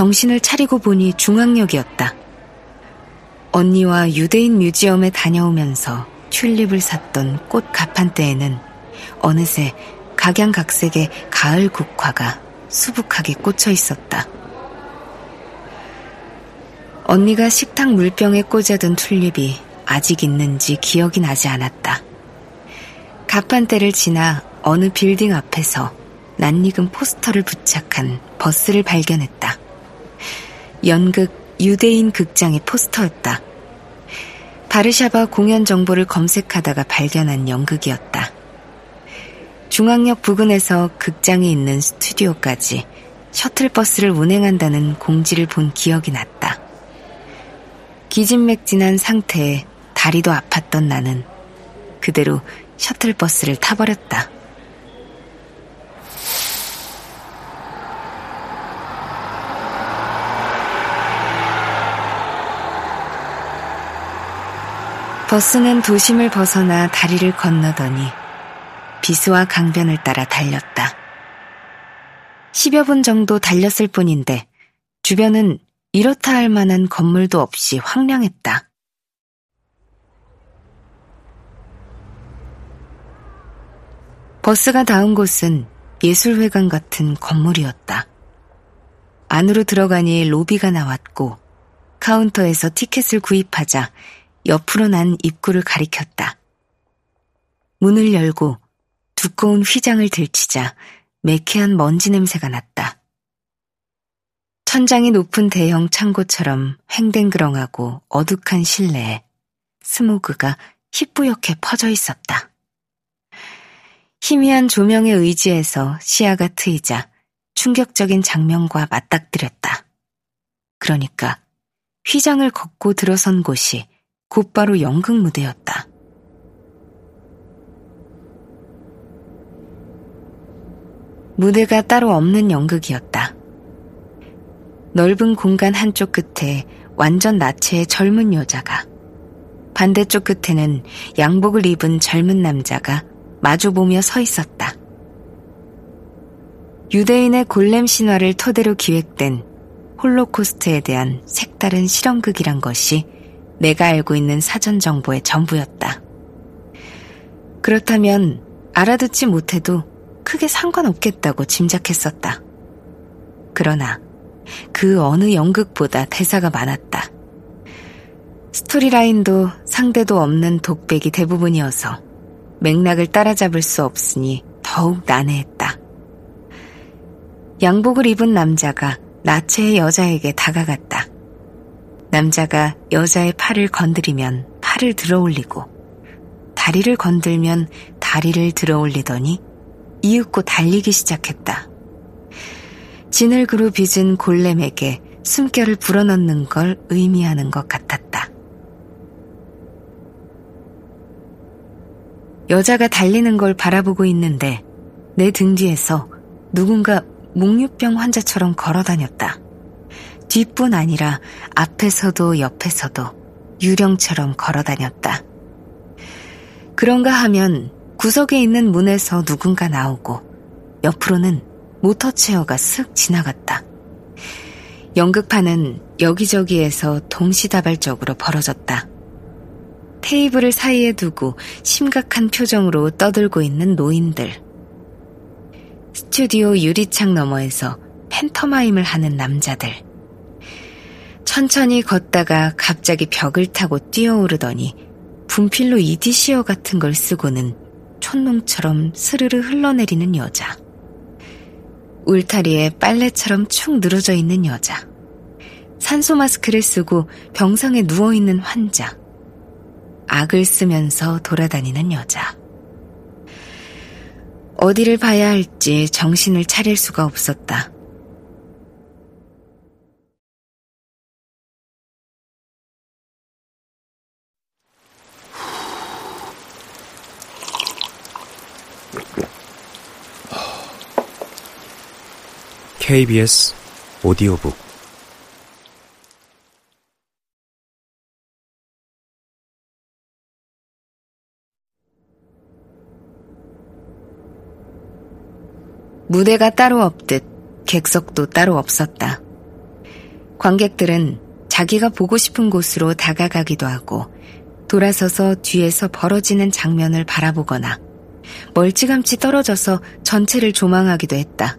정신을 차리고 보니 중앙역이었다. 언니와 유대인 뮤지엄에 다녀오면서 튤립을 샀던 꽃 가판대에는 어느새 각양각색의 가을 국화가 수북하게 꽂혀 있었다. 언니가 식탁 물병에 꽂아둔 튤립이 아직 있는지 기억이 나지 않았다. 가판대를 지나 어느 빌딩 앞에서 낯익은 포스터를 부착한 버스를 발견했다. 연극 유대인 극장의 포스터였다. 바르샤바 공연 정보를 검색하다가 발견한 연극이었다. 중앙역 부근에서 극장에 있는 스튜디오까지 셔틀버스를 운행한다는 공지를 본 기억이 났다. 기진맥진한 상태에 다리도 아팠던 나는 그대로 셔틀버스를 타버렸다. 버스는 도심을 벗어나 다리를 건너더니 비수와 강변을 따라 달렸다. 10여 분 정도 달렸을 뿐인데 주변은 이렇다 할 만한 건물도 없이 황량했다. 버스가 닿은 곳은 예술회관 같은 건물이었다. 안으로 들어가니 로비가 나왔고 카운터에서 티켓을 구입하자 옆으로 난 입구를 가리켰다. 문을 열고 두꺼운 휘장을 들치자 매캐한 먼지 냄새가 났다. 천장이 높은 대형 창고처럼 횡댕그렁하고 어둑한 실내에 스모그가 희뿌옇게 퍼져 있었다. 희미한 조명에 의지해서 시야가 트이자 충격적인 장면과 맞닥뜨렸다. 그러니까 휘장을 걷고 들어선 곳이 곧바로 연극 무대였다. 무대가 따로 없는 연극이었다. 넓은 공간 한쪽 끝에 완전 나체의 젊은 여자가, 반대쪽 끝에는 양복을 입은 젊은 남자가 마주보며 서 있었다. 유대인의 골렘 신화를 토대로 기획된 홀로코스트에 대한 색다른 실험극이란 것이 내가 알고 있는 사전 정보의 전부였다. 그렇다면 알아듣지 못해도 크게 상관없겠다고 짐작했었다. 그러나 그 어느 연극보다 대사가 많았다. 스토리라인도 상대도 없는 독백이 대부분이어서 맥락을 따라잡을 수 없으니 더욱 난해했다. 양복을 입은 남자가 나체의 여자에게 다가갔다. 남자가 여자의 팔을 건드리면 팔을 들어 올리고 다리를 건들면 다리를 들어 올리더니 이윽고 달리기 시작했다. 진흙으로 빚은 골렘에게 숨결을 불어넣는 걸 의미하는 것 같았다. 여자가 달리는 걸 바라보고 있는데 내 등 뒤에서 누군가 목류병 환자처럼 걸어 다녔다. 뒷뿐 아니라 앞에서도 옆에서도 유령처럼 걸어 다녔다. 그런가 하면 구석에 있는 문에서 누군가 나오고 옆으로는 모터체어가 슥 지나갔다. 연극판은 여기저기에서 동시다발적으로 벌어졌다. 테이블을 사이에 두고 심각한 표정으로 떠들고 있는 노인들. 스튜디오 유리창 너머에서 팬터마임을 하는 남자들. 천천히 걷다가 갑자기 벽을 타고 뛰어오르더니 분필로 이디시어 같은 걸 쓰고는 촌농처럼 스르르 흘러내리는 여자. 울타리에 빨래처럼 축 늘어져 있는 여자. 산소 마스크를 쓰고 병상에 누워있는 환자. 악을 쓰면서 돌아다니는 여자. 어디를 봐야 할지 정신을 차릴 수가 없었다. KBS 오디오북 무대가 따로 없듯 객석도 따로 없었다. 관객들은 자기가 보고 싶은 곳으로 다가가기도 하고 돌아서서 뒤에서 벌어지는 장면을 바라보거나 멀찌감치 떨어져서 전체를 조망하기도 했다.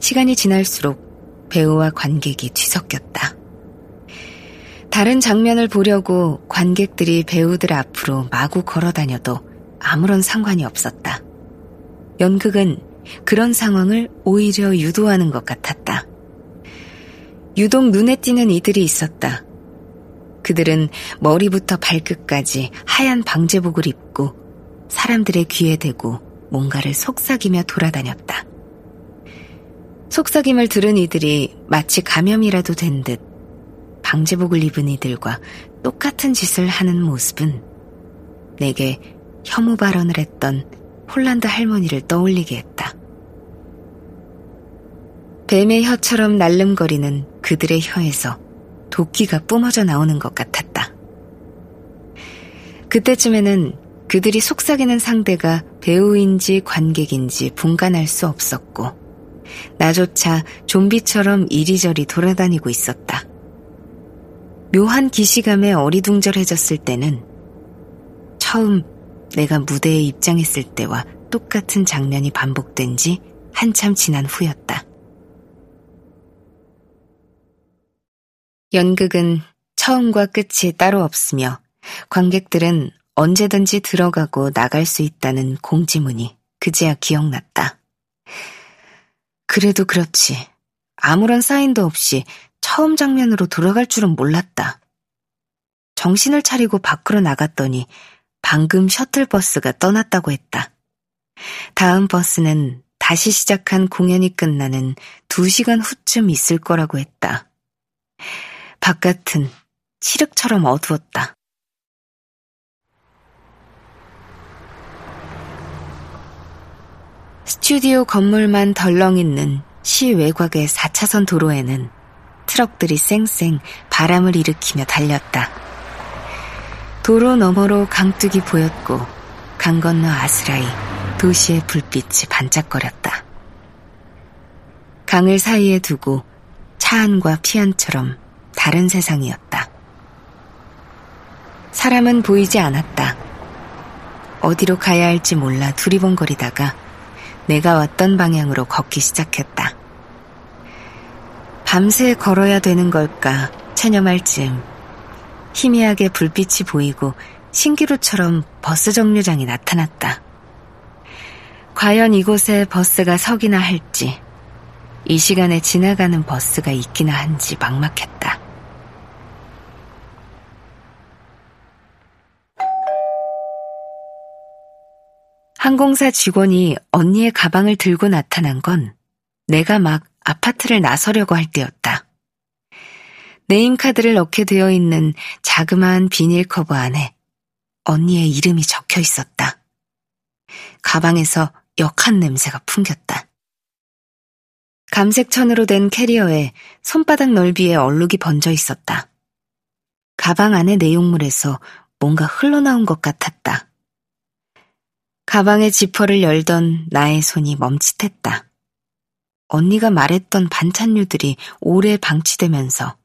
시간이 지날수록 배우와 관객이 뒤섞였다. 다른 장면을 보려고 관객들이 배우들 앞으로 마구 걸어 다녀도 아무런 상관이 없었다. 연극은 그런 상황을 오히려 유도하는 것 같았다. 유독 눈에 띄는 이들이 있었다. 그들은 머리부터 발끝까지 하얀 방제복을 입고 사람들의 귀에 대고 뭔가를 속삭이며 돌아다녔다. 속삭임을 들은 이들이 마치 감염이라도 된 듯 방제복을 입은 이들과 똑같은 짓을 하는 모습은 내게 혐오 발언을 했던 홀란드 할머니를 떠올리게 했다. 뱀의 혀처럼 날름거리는 그들의 혀에서 도끼가 뿜어져 나오는 것 같았다. 그때쯤에는 그들이 속삭이는 상대가 배우인지 관객인지 분간할 수 없었고, 나조차 좀비처럼 이리저리 돌아다니고 있었다. 묘한 기시감에 어리둥절해졌을 때는 처음 내가 무대에 입장했을 때와 똑같은 장면이 반복된 지 한참 지난 후였다. 연극은 처음과 끝이 따로 없으며 관객들은 언제든지 들어가고 나갈 수 있다는 공지문이 그제야 기억났다. 그래도 그렇지. 아무런 사인도 없이 처음 장면으로 돌아갈 줄은 몰랐다. 정신을 차리고 밖으로 나갔더니 방금 셔틀버스가 떠났다고 했다. 다음 버스는 다시 시작한 공연이 끝나는 두 시간 후쯤 있을 거라고 했다. 바깥은 칠흑처럼 어두웠다. 스튜디오 건물만 덜렁 있는 시 외곽의 4차선 도로에는 트럭들이 쌩쌩 바람을 일으키며 달렸다. 도로 너머로 강둑이 보였고 강 건너 아스라이 도시의 불빛이 반짝거렸다. 강을 사이에 두고 차 안과 피안처럼 다른 세상이었다. 사람은 보이지 않았다. 어디로 가야 할지 몰라 두리번거리다가 내가 왔던 방향으로 걷기 시작했다. 밤새 걸어야 되는 걸까 체념할 즈음 희미하게 불빛이 보이고 신기루처럼 버스 정류장이 나타났다. 과연 이곳에 버스가 서기나 할지, 이 시간에 지나가는 버스가 있기나 한지 막막했다. 항공사 직원이 언니의 가방을 들고 나타난 건 내가 막 아파트를 나서려고 할 때였다. name card를 넣게 되어 있는 자그마한 비닐 커버 안에 언니의 이름이 적혀 있었다. 가방에서 역한 냄새가 풍겼다. 감색 천으로 된 캐리어에 손바닥 넓이의 얼룩이 번져 있었다. 가방 안의 내용물에서 뭔가 흘러나온 것 같았다. 가방의 지퍼를 열던 나의 손이 멈칫했다. 언니가 말했던 반찬류들이 오래 방치되면서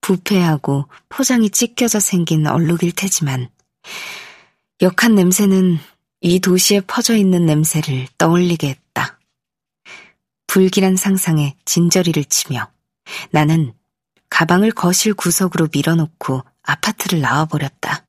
부패하고 포장이 찢겨져 생긴 얼룩일 테지만 역한 냄새는 이 도시에 퍼져 있는 냄새를 떠올리게 했다. 불길한 상상에 진저리를 치며 나는 가방을 거실 구석으로 밀어놓고 아파트를 나와버렸다.